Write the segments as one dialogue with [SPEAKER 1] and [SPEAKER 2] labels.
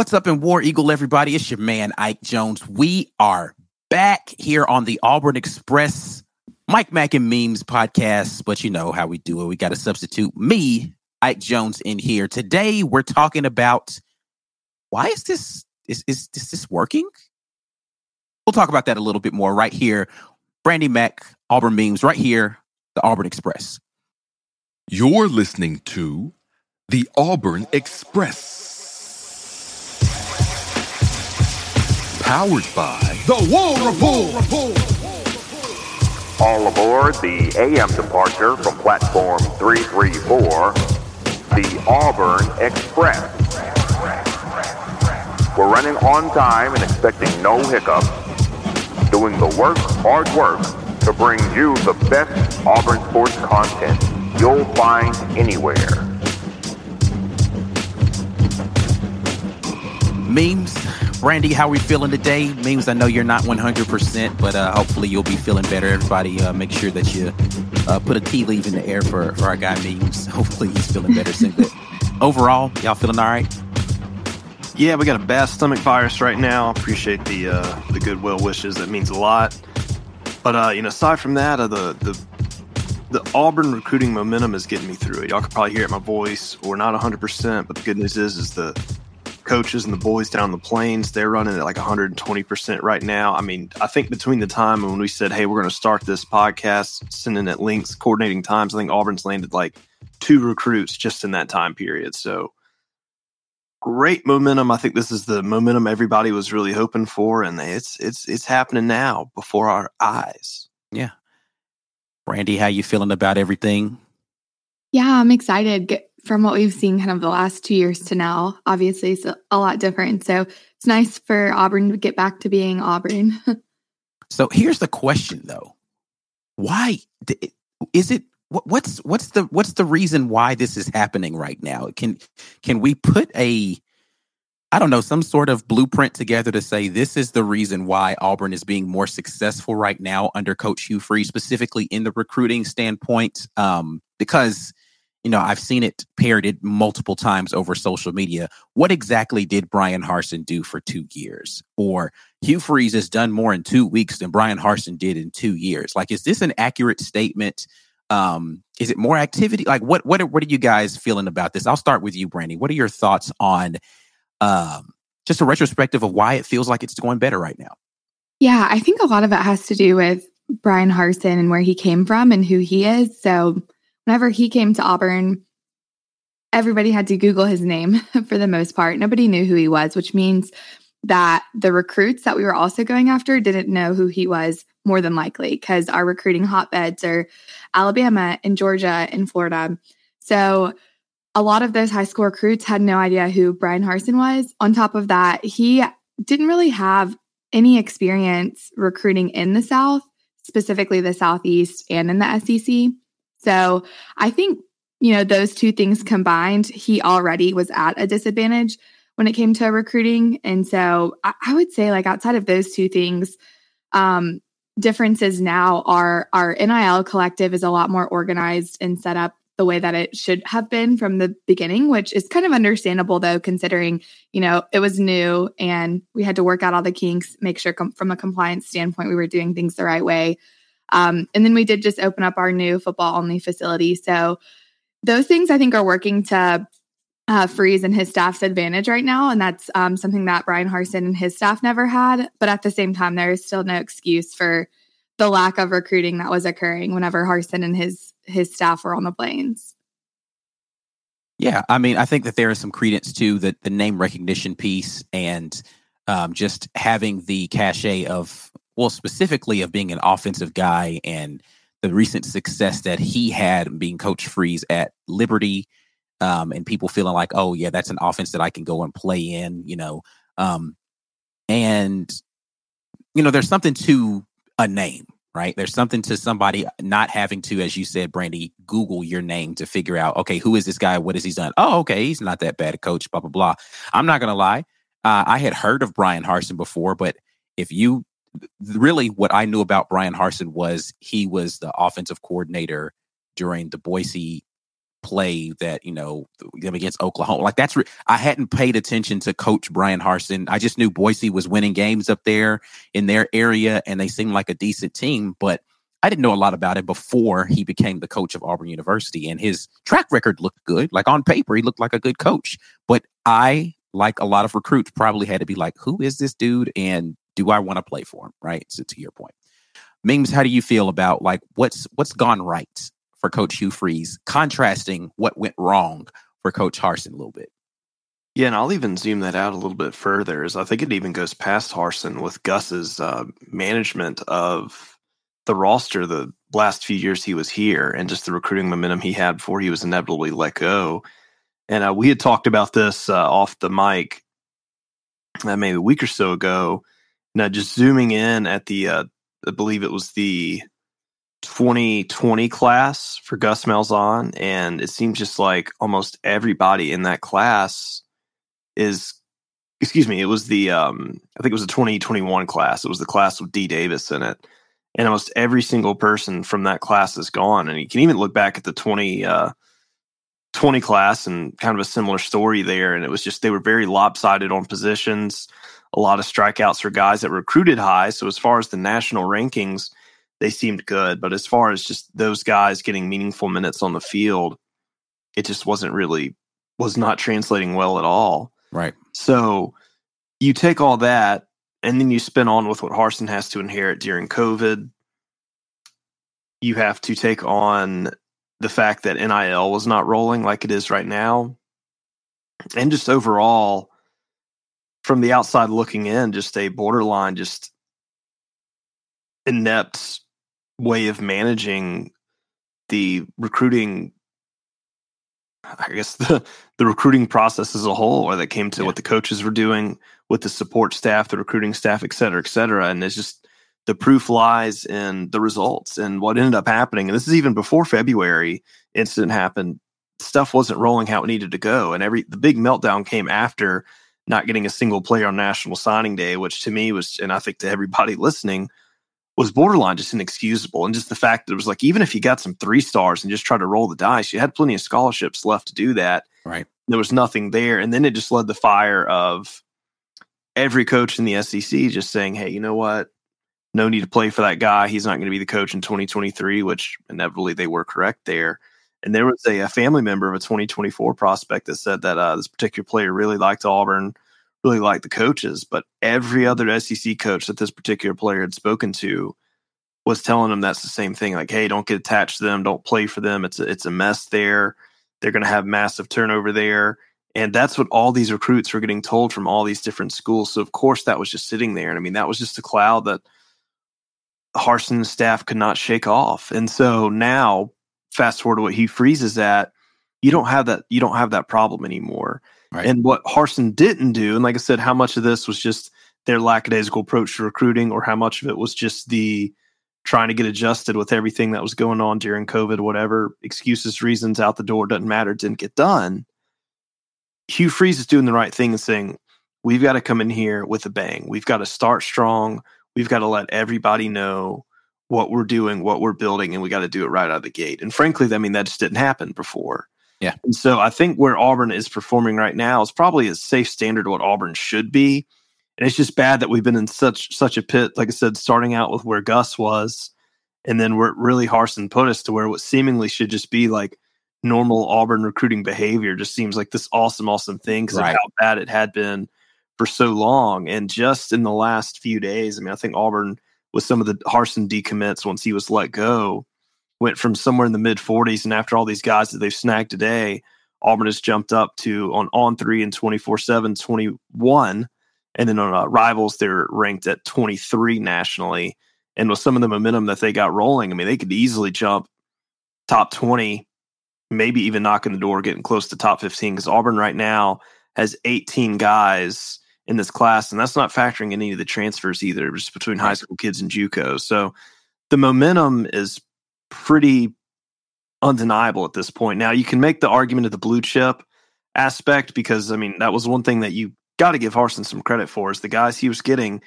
[SPEAKER 1] What's up in War Eagle, everybody? It's your man, Ike Jones. We are back here on the Auburn Express Mike Mac and Memes podcast, but you know how we do it. We got to substitute me, Ike Jones, in here. Today, we're talking about why is this is, is, is this working? We'll talk about that a little bit more right here. Brandie Mac, Auburn Memes, right here, the Auburn Express.
[SPEAKER 2] You're listening to the Auburn Express. Powered by
[SPEAKER 3] The War Rapport.
[SPEAKER 4] All aboard the AM departure from platform 334, the Auburn Express. We're running on time and expecting no hiccups, doing the work, hard work, to bring you the best Auburn sports content you'll find anywhere.
[SPEAKER 1] Memes, Brandie, how are we feeling today? Memes, I know you're not 100%, but uh, hopefully you'll be feeling better. Everybody, uh, make sure that you uh, put a tea leaf in the air for, for our guy Memes. Hopefully he's feeling better soon. But overall, y'all feeling all right?
[SPEAKER 5] Yeah, we got a bad stomach virus right now. Appreciate the uh, the goodwill wishes. That means a lot. But uh, you know, aside from that, uh, the the the Auburn recruiting momentum is getting me through it. Y'all can probably hear it in my voice. We're not 100, percent but the good news is, is the coaches and the boys down the plains they're running at like 120 percent right now. I mean, I think between the time when we said, "Hey, we're going to start this podcast," sending it links, coordinating times, I think Auburn's landed like two recruits just in that time period. So great momentum. I think this is the momentum everybody was really hoping for, and it's it's it's happening now before our eyes.
[SPEAKER 1] Yeah. Brandie, how you feeling about everything?
[SPEAKER 6] Yeah, I'm excited from what we've seen kind of the last two years to now. Obviously, it's a lot different. So it's nice for Auburn to get back to being Auburn.
[SPEAKER 1] so here's the question, though: Why is it? What's what's the what's the reason why this is happening right now? Can can we put a I don't know, some sort of blueprint together to say this is the reason why Auburn is being more successful right now under Coach Hugh Freeze, specifically in the recruiting standpoint. Um, because, you know, I've seen it parroted multiple times over social media. What exactly did Bryan Harsin do for two years? Or Hugh Freeze has done more in two weeks than Bryan Harsin did in two years. Like, is this an accurate statement? Um, is it more activity? Like, what what what are you guys feeling about this? I'll start with you, Brandie. What are your thoughts on um, just a retrospective of why it feels like it's going better right now.
[SPEAKER 6] Yeah, I think a lot of it has to do with Bryan Harsin and where he came from and who he is. So, whenever he came to Auburn, everybody had to Google his name for the most part. Nobody knew who he was, which means that the recruits that we were also going after didn't know who he was more than likely because our recruiting hotbeds are Alabama and Georgia and Florida. So, a lot of those high school recruits had no idea who Bryan Harsin was. On top of that, he didn't really have any experience recruiting in the South, specifically the Southeast and in the SEC. So I think, you know, those two things combined, he already was at a disadvantage when it came to recruiting. And so I, I would say, like, outside of those two things, um, differences now are our NIL collective is a lot more organized and set up the way that it should have been from the beginning, which is kind of understandable though, considering, you know, it was new and we had to work out all the kinks, make sure com- from a compliance standpoint, we were doing things the right way. Um, and then we did just open up our new football only facility. So those things I think are working to uh, Freeze and his staff's advantage right now. And that's um, something that Bryan Harsin and his staff never had. But at the same time, there is still no excuse for the lack of recruiting that was occurring whenever Harsin and his his staff were on the plains.
[SPEAKER 1] Yeah, I mean, I think that there is some credence to the the name recognition piece and um, just having the cachet of well, specifically of being an offensive guy and the recent success that he had being Coach Freeze at Liberty. um, and people feeling like, oh yeah, that's an offense that I can go and play in, you know, um, and you know, there's something to a name, right? There's something to somebody not having to, as you said, Brandie, Google your name to figure out, okay, who is this guy? What has he done? Oh, okay, he's not that bad a coach, blah, blah, blah. I'm not to lie. Uh, I had heard of Bryan Harsin before, but if you really what I knew about Bryan Harsin was he was the offensive coordinator during the Boise play that you know them against Oklahoma. Like that's re- I hadn't paid attention to Coach Bryan Harsin. I just knew Boise was winning games up there in their area, and they seemed like a decent team. But I didn't know a lot about him before he became the coach of Auburn University, and his track record looked good. Like on paper, he looked like a good coach. But I, like a lot of recruits, probably had to be like, "Who is this dude?" and do I want to play for him? Right. So to your point, Memes, how do you feel about like what's what's gone right for Coach Hugh Freeze, contrasting what went wrong for Coach Harsin a little bit.
[SPEAKER 5] Yeah, and I'll even zoom that out a little bit further. As I think it even goes past Harsin with Gus's uh, management of the roster the last few years he was here, and just the recruiting momentum he had before he was inevitably let go. And uh, we had talked about this uh, off the mic uh, maybe a week or so ago. Now, just zooming in at the, uh, I believe it was the 2020 class for Gus Malzahn, and it seems just like almost everybody in that class is. Excuse me, it was the um, I think it was the 2021 class. It was the class with D Davis in it, and almost every single person from that class is gone. And you can even look back at the 20 uh, 20 class and kind of a similar story there. And it was just they were very lopsided on positions. A lot of strikeouts for guys that recruited high. So as far as the national rankings they seemed good. But as far as just those guys getting meaningful minutes on the field, it just wasn't really was not translating well at all.
[SPEAKER 1] Right.
[SPEAKER 5] So you take all that and then you spin on with what Harsin has to inherit during COVID. You have to take on the fact that NIL was not rolling like it is right now. And just overall, from the outside looking in, just a borderline, just inept way of managing the recruiting I guess the the recruiting process as a whole, or that came to yeah. what the coaches were doing with the support staff, the recruiting staff, et cetera, et cetera. And it's just the proof lies in the results and what ended up happening. And this is even before February incident happened. Stuff wasn't rolling how it needed to go, and every the big meltdown came after not getting a single player on National Signing Day, which to me was, and I think to everybody listening, was borderline just inexcusable. And just the fact that it was like, even if you got some three stars and just tried to roll the dice, you had plenty of scholarships left to do that.
[SPEAKER 1] Right.
[SPEAKER 5] There was nothing there. And then it just led the fire of every coach in the SEC just saying, hey, you know what? No need to play for that guy. He's not going to be the coach in 2023, which inevitably they were correct there. And there was a, a family member of a 2024 prospect that said that uh, this particular player really liked Auburn really liked the coaches, but every other SEC coach that this particular player had spoken to was telling him that's the same thing. Like, hey, don't get attached to them, don't play for them. It's a, it's a mess there. They're going to have massive turnover there, and that's what all these recruits were getting told from all these different schools. So of course that was just sitting there, and I mean that was just a cloud that Harsin's staff could not shake off. And so now, fast forward to what Hugh Freeze's at, you don't have that. You don't have that problem anymore. Right. And what Harsin didn't do, and like I said, how much of this was just their lackadaisical approach to recruiting, or how much of it was just the trying to get adjusted with everything that was going on during COVID, whatever excuses, reasons out the door, doesn't matter, didn't get done. Hugh Freeze is doing the right thing and saying, we've got to come in here with a bang. We've got to start strong. We've got to let everybody know what we're doing, what we're building, and we got to do it right out of the gate. And frankly, I mean, that just didn't happen before.
[SPEAKER 1] Yeah.
[SPEAKER 5] And so I think where Auburn is performing right now is probably a safe standard of what Auburn should be. And it's just bad that we've been in such such a pit, like I said, starting out with where Gus was, and then where really Harsin put us to where what seemingly should just be like normal Auburn recruiting behavior just seems like this awesome, awesome thing because right. of how bad it had been for so long. And just in the last few days, I mean, I think Auburn with some of the Harsin decommits once he was let go went from somewhere in the mid 40s, and after all these guys that they've snagged today, Auburn has jumped up to on on three and 24 7, 21. And then on uh, rivals, they're ranked at 23 nationally. And with some of the momentum that they got rolling, I mean, they could easily jump top 20 maybe even knocking the door, getting close to top 15. Because Auburn right now has 18 guys in this class, and that's not factoring in any of the transfers either, just between high school kids and JUCO. So the momentum is pretty undeniable at this point. Now you can make the argument of the blue chip aspect because I mean that was one thing that you got to give Harsin some credit for is the guys he was getting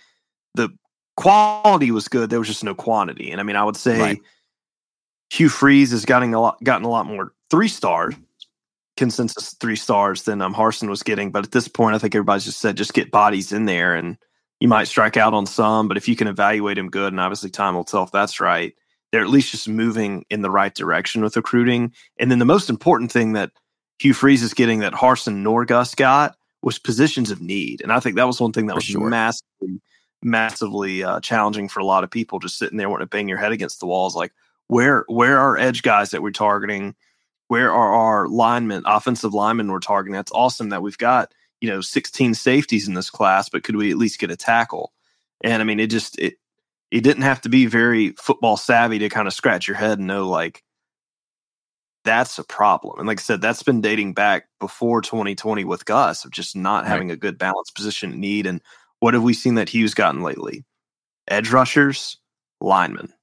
[SPEAKER 5] the quality was good. There was just no quantity, and I mean I would say right. Hugh Freeze has gotten a lot gotten a lot more three stars consensus three stars than um, Harsin was getting. But at this point, I think everybody's just said just get bodies in there, and you might strike out on some. But if you can evaluate them good, and obviously time will tell if that's right, they're at least just moving in the right direction with recruiting. And then the most important thing that Hugh Freeze is getting that Harsin nor Gus got was positions of need. And I think that was one thing that for was sure. massively, massively uh, challenging for a lot of people just sitting there wanting to bang your head against the walls. Like, where where are edge guys that we're targeting? Where are our linemen, offensive linemen we're targeting? That's awesome that we've got, you know, 16 safeties in this class, but could we at least get a tackle? And I mean, it just it you didn't have to be very football savvy to kind of scratch your head and know like that's a problem. And like I said, that's been dating back before 2020 with Gus of just not right. having a good balanced position need. And what have we seen that Hugh's gotten lately? Edge rushers, linemen.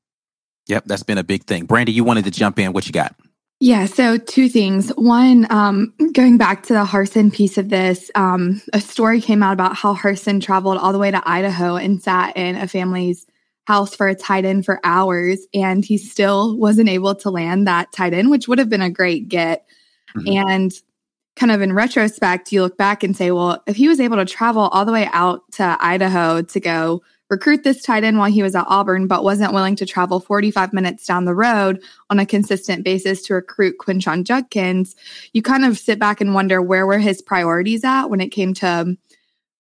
[SPEAKER 1] Yep, that's been a big thing. Brandie, you wanted to jump in. What you got?
[SPEAKER 6] Yeah, so two things. One, um, going back to the Harsin piece of this, um, a story came out about how Harsin traveled all the way to Idaho and sat in a family's house for a tight end for hours and he still wasn't able to land that tight end, which would have been a great get. Mm-hmm. And kind of in retrospect, you look back and say, well, if he was able to travel all the way out to Idaho to go recruit this tight end while he was at Auburn, but wasn't willing to travel 45 minutes down the road on a consistent basis to recruit Quinshon Judkins, you kind of sit back and wonder where were his priorities at when it came to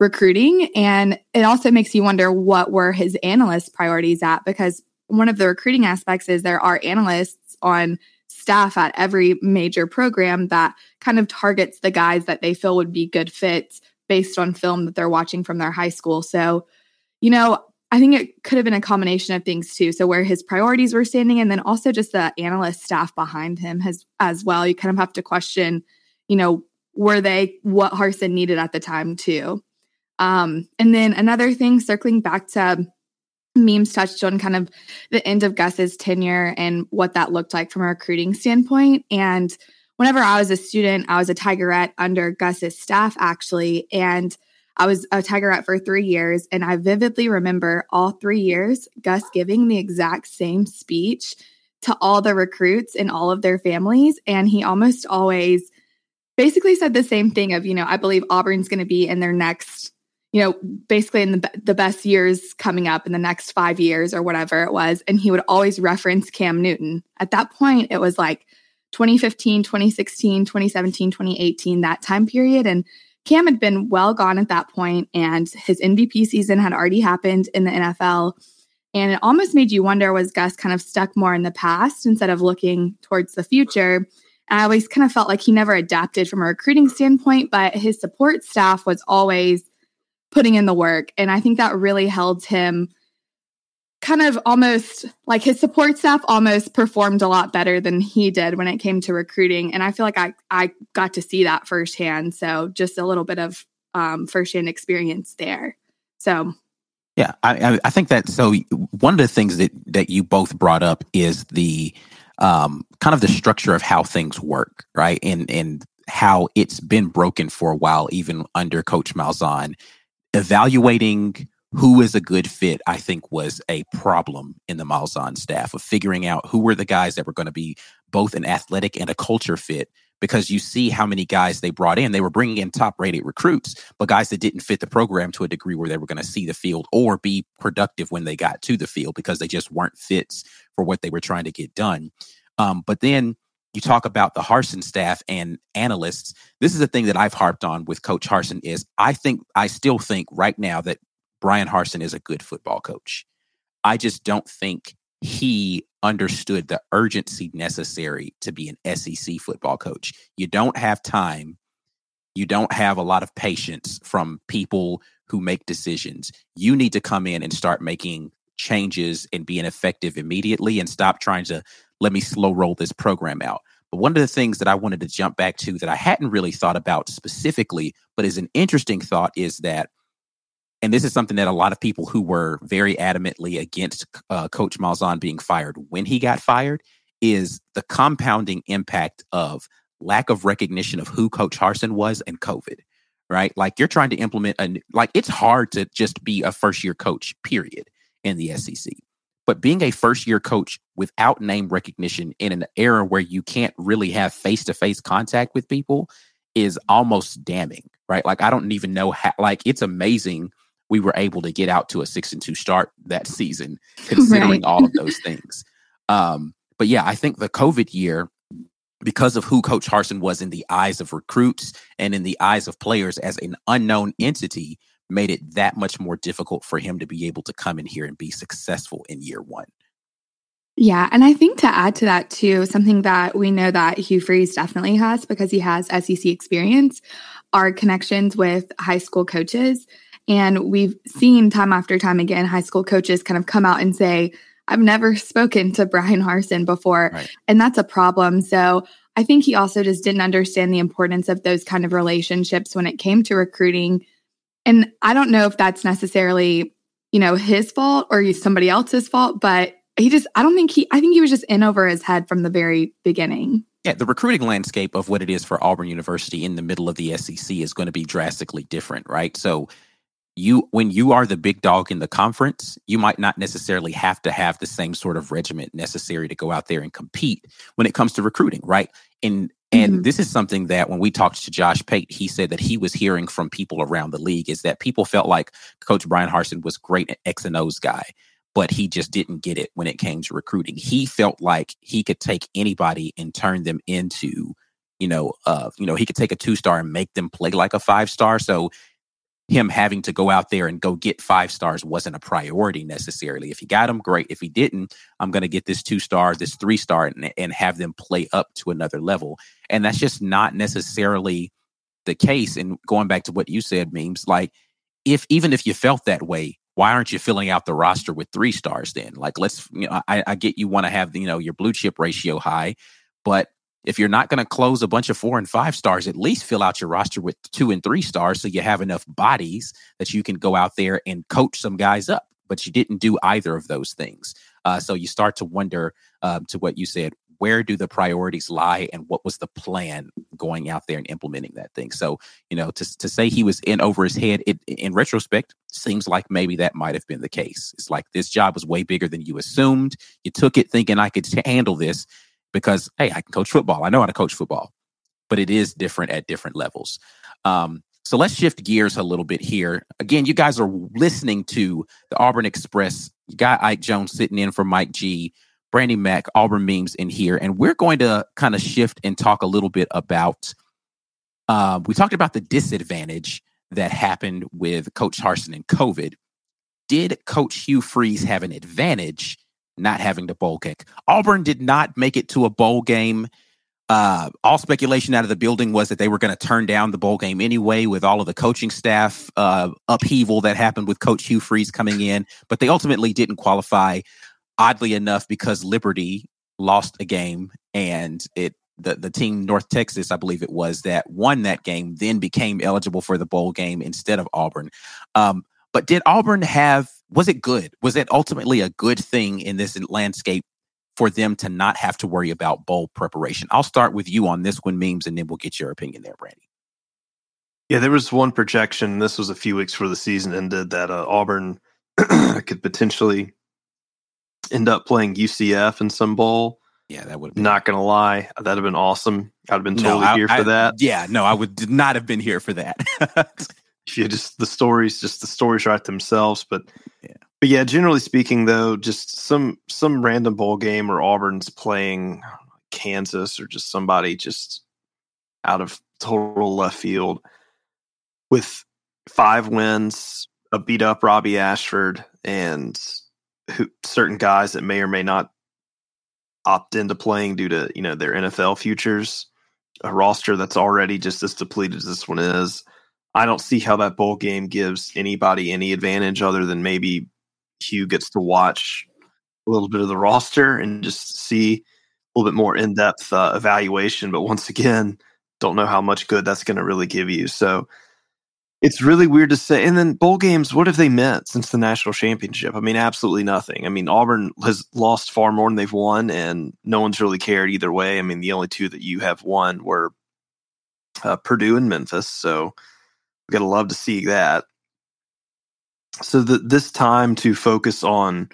[SPEAKER 6] recruiting. And it also makes you wonder what were his analyst priorities at because one of the recruiting aspects is there are analysts on staff at every major program that kind of targets the guys that they feel would be good fits based on film that they're watching from their high school. So, you know, I think it could have been a combination of things too. So where his priorities were standing, and then also just the analyst staff behind him has as well. You kind of have to question, you know, were they what Harsin needed at the time too? Um, and then another thing, circling back to memes touched on kind of the end of Gus's tenure and what that looked like from a recruiting standpoint. And whenever I was a student, I was a Tigerette under Gus's staff actually. And I was a Tigerette for three years. And I vividly remember all three years, Gus giving the exact same speech to all the recruits and all of their families. And he almost always basically said the same thing of, you know, I believe Auburn's going to be in their next you know, basically in the, the best years coming up in the next five years or whatever it was. And he would always reference Cam Newton. At that point, it was like 2015, 2016, 2017, 2018, that time period. And Cam had been well gone at that point, and his MVP season had already happened in the NFL. And it almost made you wonder was Gus kind of stuck more in the past instead of looking towards the future? And I always kind of felt like he never adapted from a recruiting standpoint, but his support staff was always putting in the work. And I think that really held him kind of almost like his support staff almost performed a lot better than he did when it came to recruiting. And I feel like I, I got to see that firsthand. So just a little bit of um, firsthand experience there. So
[SPEAKER 1] yeah, I, I think that so one of the things that that you both brought up is the um, kind of the structure of how things work, right? And and how it's been broken for a while, even under Coach Malzahn evaluating who is a good fit, I think was a problem in the Malzahn staff of figuring out who were the guys that were going to be both an athletic and a culture fit. Because you see how many guys they brought in. They were bringing in top rated recruits, but guys that didn't fit the program to a degree where they were going to see the field or be productive when they got to the field because they just weren't fits for what they were trying to get done. Um, but then you talk about the Harsin staff and analysts. This is the thing that I've harped on with Coach Harsin is I think I still think right now that Bryan Harsin is a good football coach. I just don't think he understood the urgency necessary to be an SEC football coach. You don't have time. You don't have a lot of patience from people who make decisions. You need to come in and start making changes and being effective immediately and stop trying to let me slow roll this program out. But one of the things that I wanted to jump back to that I hadn't really thought about specifically, but is an interesting thought is that, and this is something that a lot of people who were very adamantly against uh, Coach Malzahn being fired when he got fired, is the compounding impact of lack of recognition of who Coach Harsin was and COVID, right? Like you're trying to implement a, like it's hard to just be a first year coach, period, in the SEC. But being a first year coach without name recognition in an era where you can't really have face to face contact with people is almost damning, right? Like I don't even know how, like it's amazing we were able to get out to a six and two start that season, considering right. all of those things. Um, but yeah, I think the COVID year because of who Coach Harsin was in the eyes of recruits and in the eyes of players as an unknown entity, made it that much more difficult for him to be able to come in here and be successful in year one.
[SPEAKER 6] Yeah, and I think to add to that too, something that we know that Hugh Freeze definitely has because he has SEC experience are connections with high school coaches. And we've seen time after time again high school coaches kind of come out and say, I've never spoken to Bryan Harsin before. Right. And that's a problem. So I think he also just didn't understand the importance of those kind of relationships when it came to recruiting. And I don't know if that's necessarily, you know, his fault or somebody else's fault, but he just, I don't think he, I think he was just in over his head from the very beginning.
[SPEAKER 1] Yeah, the recruiting landscape of what it is for Auburn University in the middle of the SEC is going to be drastically different, right? So you when you are the big dog in the conference, you might not necessarily have to have the same sort of regiment necessary to go out there and compete when it comes to recruiting, right? And and mm-hmm. this is something that when we talked to Josh Pate, he said that he was hearing from people around the league is that people felt like Coach Bryan Harsin was great at X and O's guy, but he just didn't get it when it came to recruiting. He felt like he could take anybody and turn them into, you know, uh, you know, he could take a two star and make them play like a five star. So him having to go out there and go get five stars wasn't a priority necessarily. If he got them, great. If he didn't, I'm going to get this two star, this three star, and, and have them play up to another level. And that's just not necessarily the case. And going back to what you said, memes, like if even if you felt that way, why aren't you filling out the roster with three stars then? Like, let's, you know, I, I get you want to have, you know, your blue chip ratio high, but if you're not going to close a bunch of four and five stars, at least fill out your roster with two and three stars so you have enough bodies that you can go out there and coach some guys up. But you didn't do either of those things. Uh, so you start to wonder, uh, to what you said, where do the priorities lie and what was the plan going out there and implementing that thing? So, you know, to, to say he was in over his head, it in retrospect seems like maybe that might have been the case. It's like this job was way bigger than you assumed. You took it thinking I could handle this because hey, I can coach football. I know how to coach football, but it is different at different levels. Um, so let's shift gears a little bit here. Again, you guys are listening to the Auburn Express. You got Ike Jones sitting in for Mike G, Brandie Mac, Auburn Memes in here, and we're going to kind of shift and talk a little bit about. Uh, we talked about the disadvantage that happened with Coach Harsin and COVID. Did Coach Hugh Freeze have an advantage not having the bowl kick. Auburn did not make it to a bowl game. Uh, all speculation out of the building was that they were going to turn down the bowl game anyway, with all of the coaching staff uh, upheaval that happened with Coach Hugh Freeze coming in. But they ultimately didn't qualify, oddly enough, because Liberty lost a game and it the, the team North Texas, I believe it was, that won that game, then became eligible for the bowl game instead of Auburn. Um, but did Auburn have was it good? Was it ultimately a good thing in this landscape for them to not have to worry about bowl preparation? I'll start with you on this one, memes, and then we'll get your opinion there, Brandie.
[SPEAKER 5] Yeah, there was one projection. This was a few weeks before the season ended that uh, Auburn could potentially end up playing UCF in some bowl.
[SPEAKER 1] Yeah, that would.
[SPEAKER 5] Not gonna lie, that'd have been awesome. I'd have been totally no, I, here for I, that.
[SPEAKER 1] Yeah, no, I would not have been here for that.
[SPEAKER 5] you just the stories, just the stories write themselves. But yeah, but yeah, generally speaking, though, just some some random bowl game or Auburn's playing Kansas or just somebody just out of total left field with five wins, a beat up Robbie Ashford, and who, certain guys that may or may not opt into playing due to you know their NFL futures, a roster that's already just as depleted as this one is. I don't see how that bowl game gives anybody any advantage other than maybe Hugh gets to watch a little bit of the roster and just see a little bit more in depth uh, evaluation. But once again, don't know how much good that's going to really give you. So it's really weird to say. And then bowl games, what have they meant since the national championship? I mean, absolutely nothing. I mean, Auburn has lost far more than they've won, and no one's really cared either way. I mean, the only two that you have won were uh, Purdue and Memphis. So we got to love to see that. So the, this time to focus on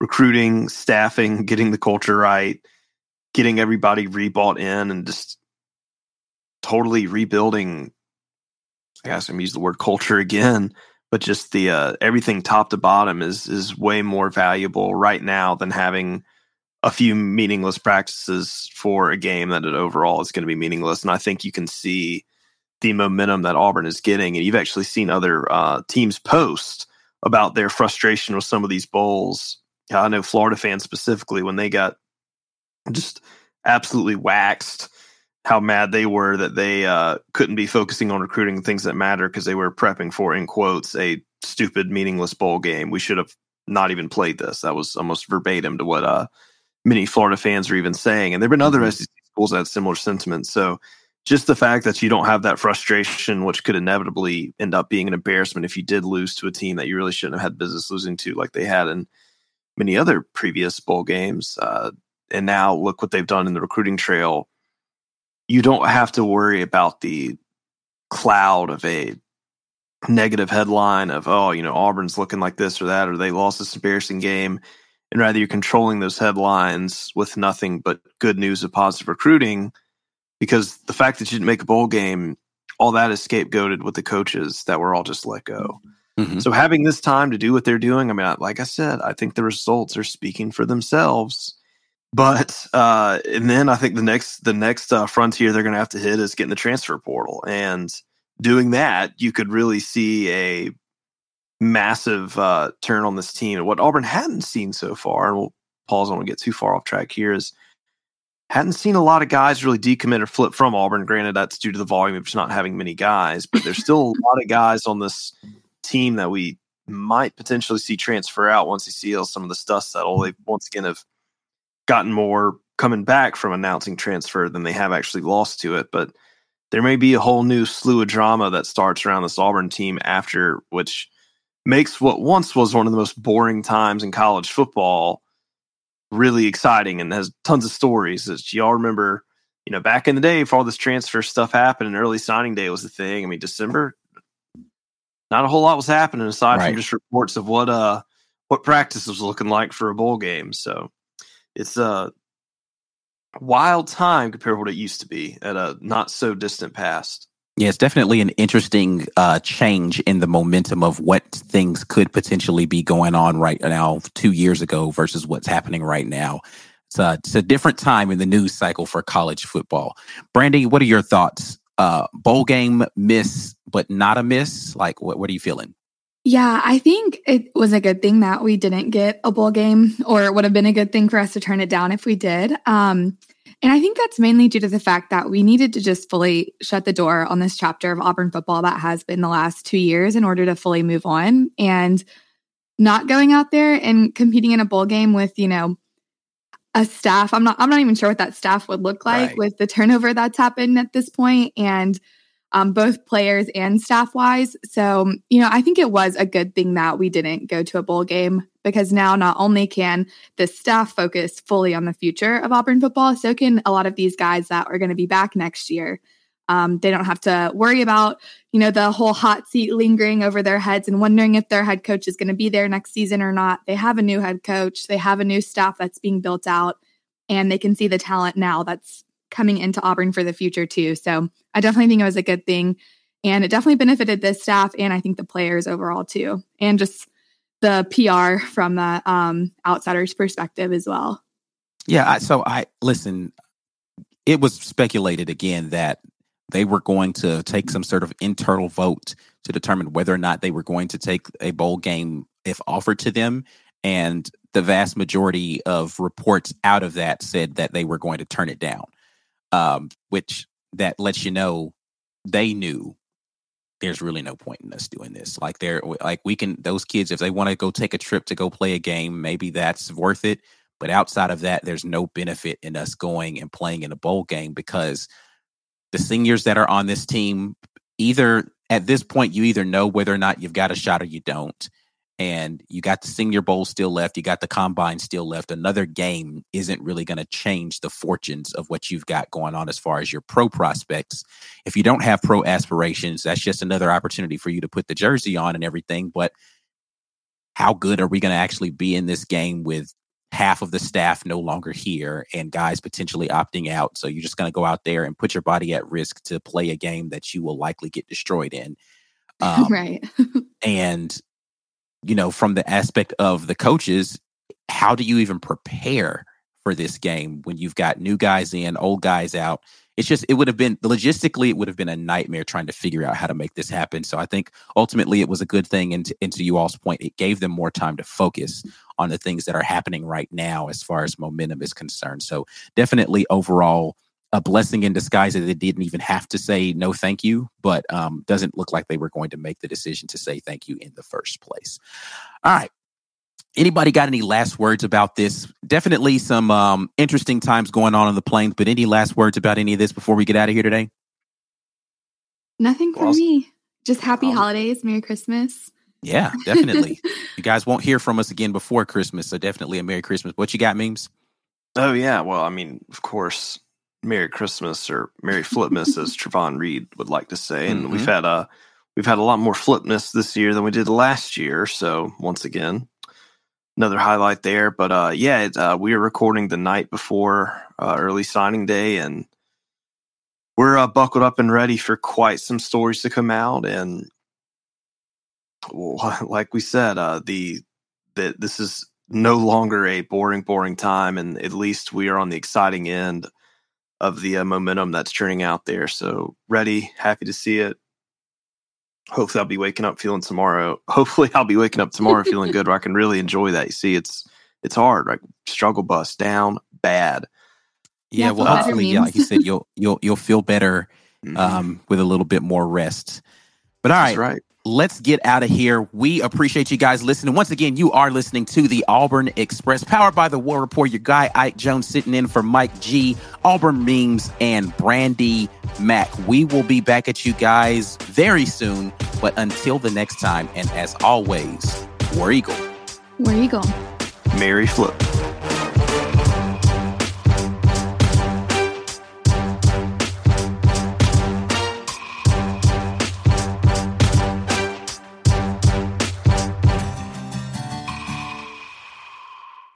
[SPEAKER 5] recruiting, staffing, getting the culture right, getting everybody rebought in, and just totally rebuilding I guess I'm use the word culture again, but just the uh, everything top to bottom is is way more valuable right now than having a few meaningless practices for a game that it overall is going to be meaningless. And I think you can see the momentum that Auburn is getting, and you've actually seen other uh, teams post about their frustration with some of these bowls. I know Florida fans specifically when they got just absolutely waxed how mad they were that they uh, couldn't be focusing on recruiting things that matter because they were prepping for, in quotes, a stupid, meaningless bowl game. We should have not even played this. That was almost verbatim to what uh, many Florida fans are even saying. And there have been other mm-hmm. SEC schools that had similar sentiments. So just the fact that you don't have that frustration, which could inevitably end up being an embarrassment if you did lose to a team that you really shouldn't have had business losing to, like they had in many other previous bowl games. Uh, and now look what they've done in the recruiting trail you don't have to worry about the cloud of a negative headline of oh you know auburn's looking like this or that or they lost this embarrassing game and rather you're controlling those headlines with nothing but good news of positive recruiting because the fact that you didn't make a bowl game all that is scapegoated with the coaches that were all just let go mm-hmm. so having this time to do what they're doing i mean like i said i think the results are speaking for themselves but uh, and then I think the next the next uh, frontier they're going to have to hit is getting the transfer portal, and doing that, you could really see a massive uh, turn on this team. And what Auburn hadn't seen so far, and we'll pause. I don't get too far off track here. Is hadn't seen a lot of guys really decommit or flip from Auburn. Granted, that's due to the volume of just not having many guys, but there's still a lot of guys on this team that we might potentially see transfer out once they see some of the dust settle. They once again have gotten more coming back from announcing transfer than they have actually lost to it. But there may be a whole new slew of drama that starts around this Auburn team after, which makes what once was one of the most boring times in college football really exciting and has tons of stories. That y'all remember, you know, back in the day, before all this transfer stuff happened and early signing day was the thing. I mean, December, not a whole lot was happening aside right. from just reports of what uh what practice was looking like for a bowl game. So it's a wild time compared to what it used to be at a not so distant past.
[SPEAKER 1] Yeah, it's definitely an interesting uh, change in the momentum of what things could potentially be going on right now, two years ago versus what's happening right now. It's a, it's a different time in the news cycle for college football. Brandie, what are your thoughts? Uh, bowl game miss, but not a miss. Like, what, what are you feeling?
[SPEAKER 6] Yeah, I think it was a good thing that we didn't get a bowl game, or it would have been a good thing for us to turn it down if we did. Um, and I think that's mainly due to the fact that we needed to just fully shut the door on this chapter of Auburn football that has been the last two years in order to fully move on. And not going out there and competing in a bowl game with, you know, a staff. I'm not I'm not even sure what that staff would look like right. with the turnover that's happened at this point and um, both players and staff wise. So, you know, I think it was a good thing that we didn't go to a bowl game because now not only can the staff focus fully on the future of Auburn football, so can a lot of these guys that are going to be back next year. Um, they don't have to worry about, you know, the whole hot seat lingering over their heads and wondering if their head coach is going to be there next season or not. They have a new head coach, they have a new staff that's being built out, and they can see the talent now that's coming into Auburn for the future too. So I definitely think it was a good thing. And it definitely benefited the staff and I think the players overall too. And just the PR from the um, outsider's perspective as well.
[SPEAKER 1] Yeah. I, so I listen, it was speculated again that they were going to take some sort of internal vote to determine whether or not they were going to take a bowl game if offered to them. And the vast majority of reports out of that said that they were going to turn it down um, which that lets you know they knew there's really no point in us doing this. Like they're like we can those kids if they want to go take a trip to go play a game, maybe that's worth it. But outside of that, there's no benefit in us going and playing in a bowl game because the seniors that are on this team, either at this point, you either know whether or not you've got a shot or you don't. And you got the senior bowl still left, you got the combine still left. Another game isn't really going to change the fortunes of what you've got going on as far as your pro prospects. If you don't have pro aspirations, that's just another opportunity for you to put the jersey on and everything. But how good are we going to actually be in this game with half of the staff no longer here and guys potentially opting out. So you're just going to go out there and put your body at risk to play a game that you will likely get destroyed in.
[SPEAKER 6] Um, right.
[SPEAKER 1] and, you know, from the aspect of the coaches, how do you even prepare for this game when you've got new guys in, old guys out? it's just it would have been logistically it would have been a nightmare trying to figure out how to make this happen. So I think ultimately it was a good thing. And into you all's point, it gave them more time to focus on the things that are happening right now as far as momentum is concerned. So definitely overall a blessing in disguise that they didn't even have to say no thank you, but um, doesn't look like they were going to make the decision to say thank you in the first place. All right anybody got any last words about this? Definitely some um, interesting times going on on the plains, but any last words about any of this before we get out of here today?
[SPEAKER 6] Nothing for well, me. Just happy um, holidays, Merry Christmas.
[SPEAKER 1] Yeah, definitely. you guys won't hear from us again before Christmas, so definitely a Merry Christmas. What you got, memes?
[SPEAKER 5] Oh yeah, well, I mean, of course, Merry Christmas or Merry Flipmas, as Travon Reed would like to say, and mm-hmm. we've had a we've had a lot more flipness this year than we did last year. So once again, another highlight there. But uh, yeah, it, uh, we are recording the night before uh, early signing day, and we're uh, buckled up and ready for quite some stories to come out. And well, like we said, uh, the that this is no longer a boring, boring time, and at least we are on the exciting end of the uh, momentum that's churning out there. So ready, happy to see it hopefully I'll be waking up feeling tomorrow. Hopefully I'll be waking up tomorrow feeling good where I can really enjoy that. You see, it's it's hard, right? Struggle bus down bad.
[SPEAKER 1] Yeah, yeah well hopefully, yeah, like you said, you'll you'll you'll feel better mm-hmm. um, with a little bit more rest. But all right, That's
[SPEAKER 5] right
[SPEAKER 1] let's get out of here. We appreciate you guys listening. Once again, you are listening to the Auburn Express, powered by the War Rapport. Your guy Ike Jones sitting in for Mike G, Auburn Memes, and Brandie Mac. We will be back at you guys very soon. But until the next time, and as always, War Eagle.
[SPEAKER 6] War Eagle.
[SPEAKER 5] Mary Flip.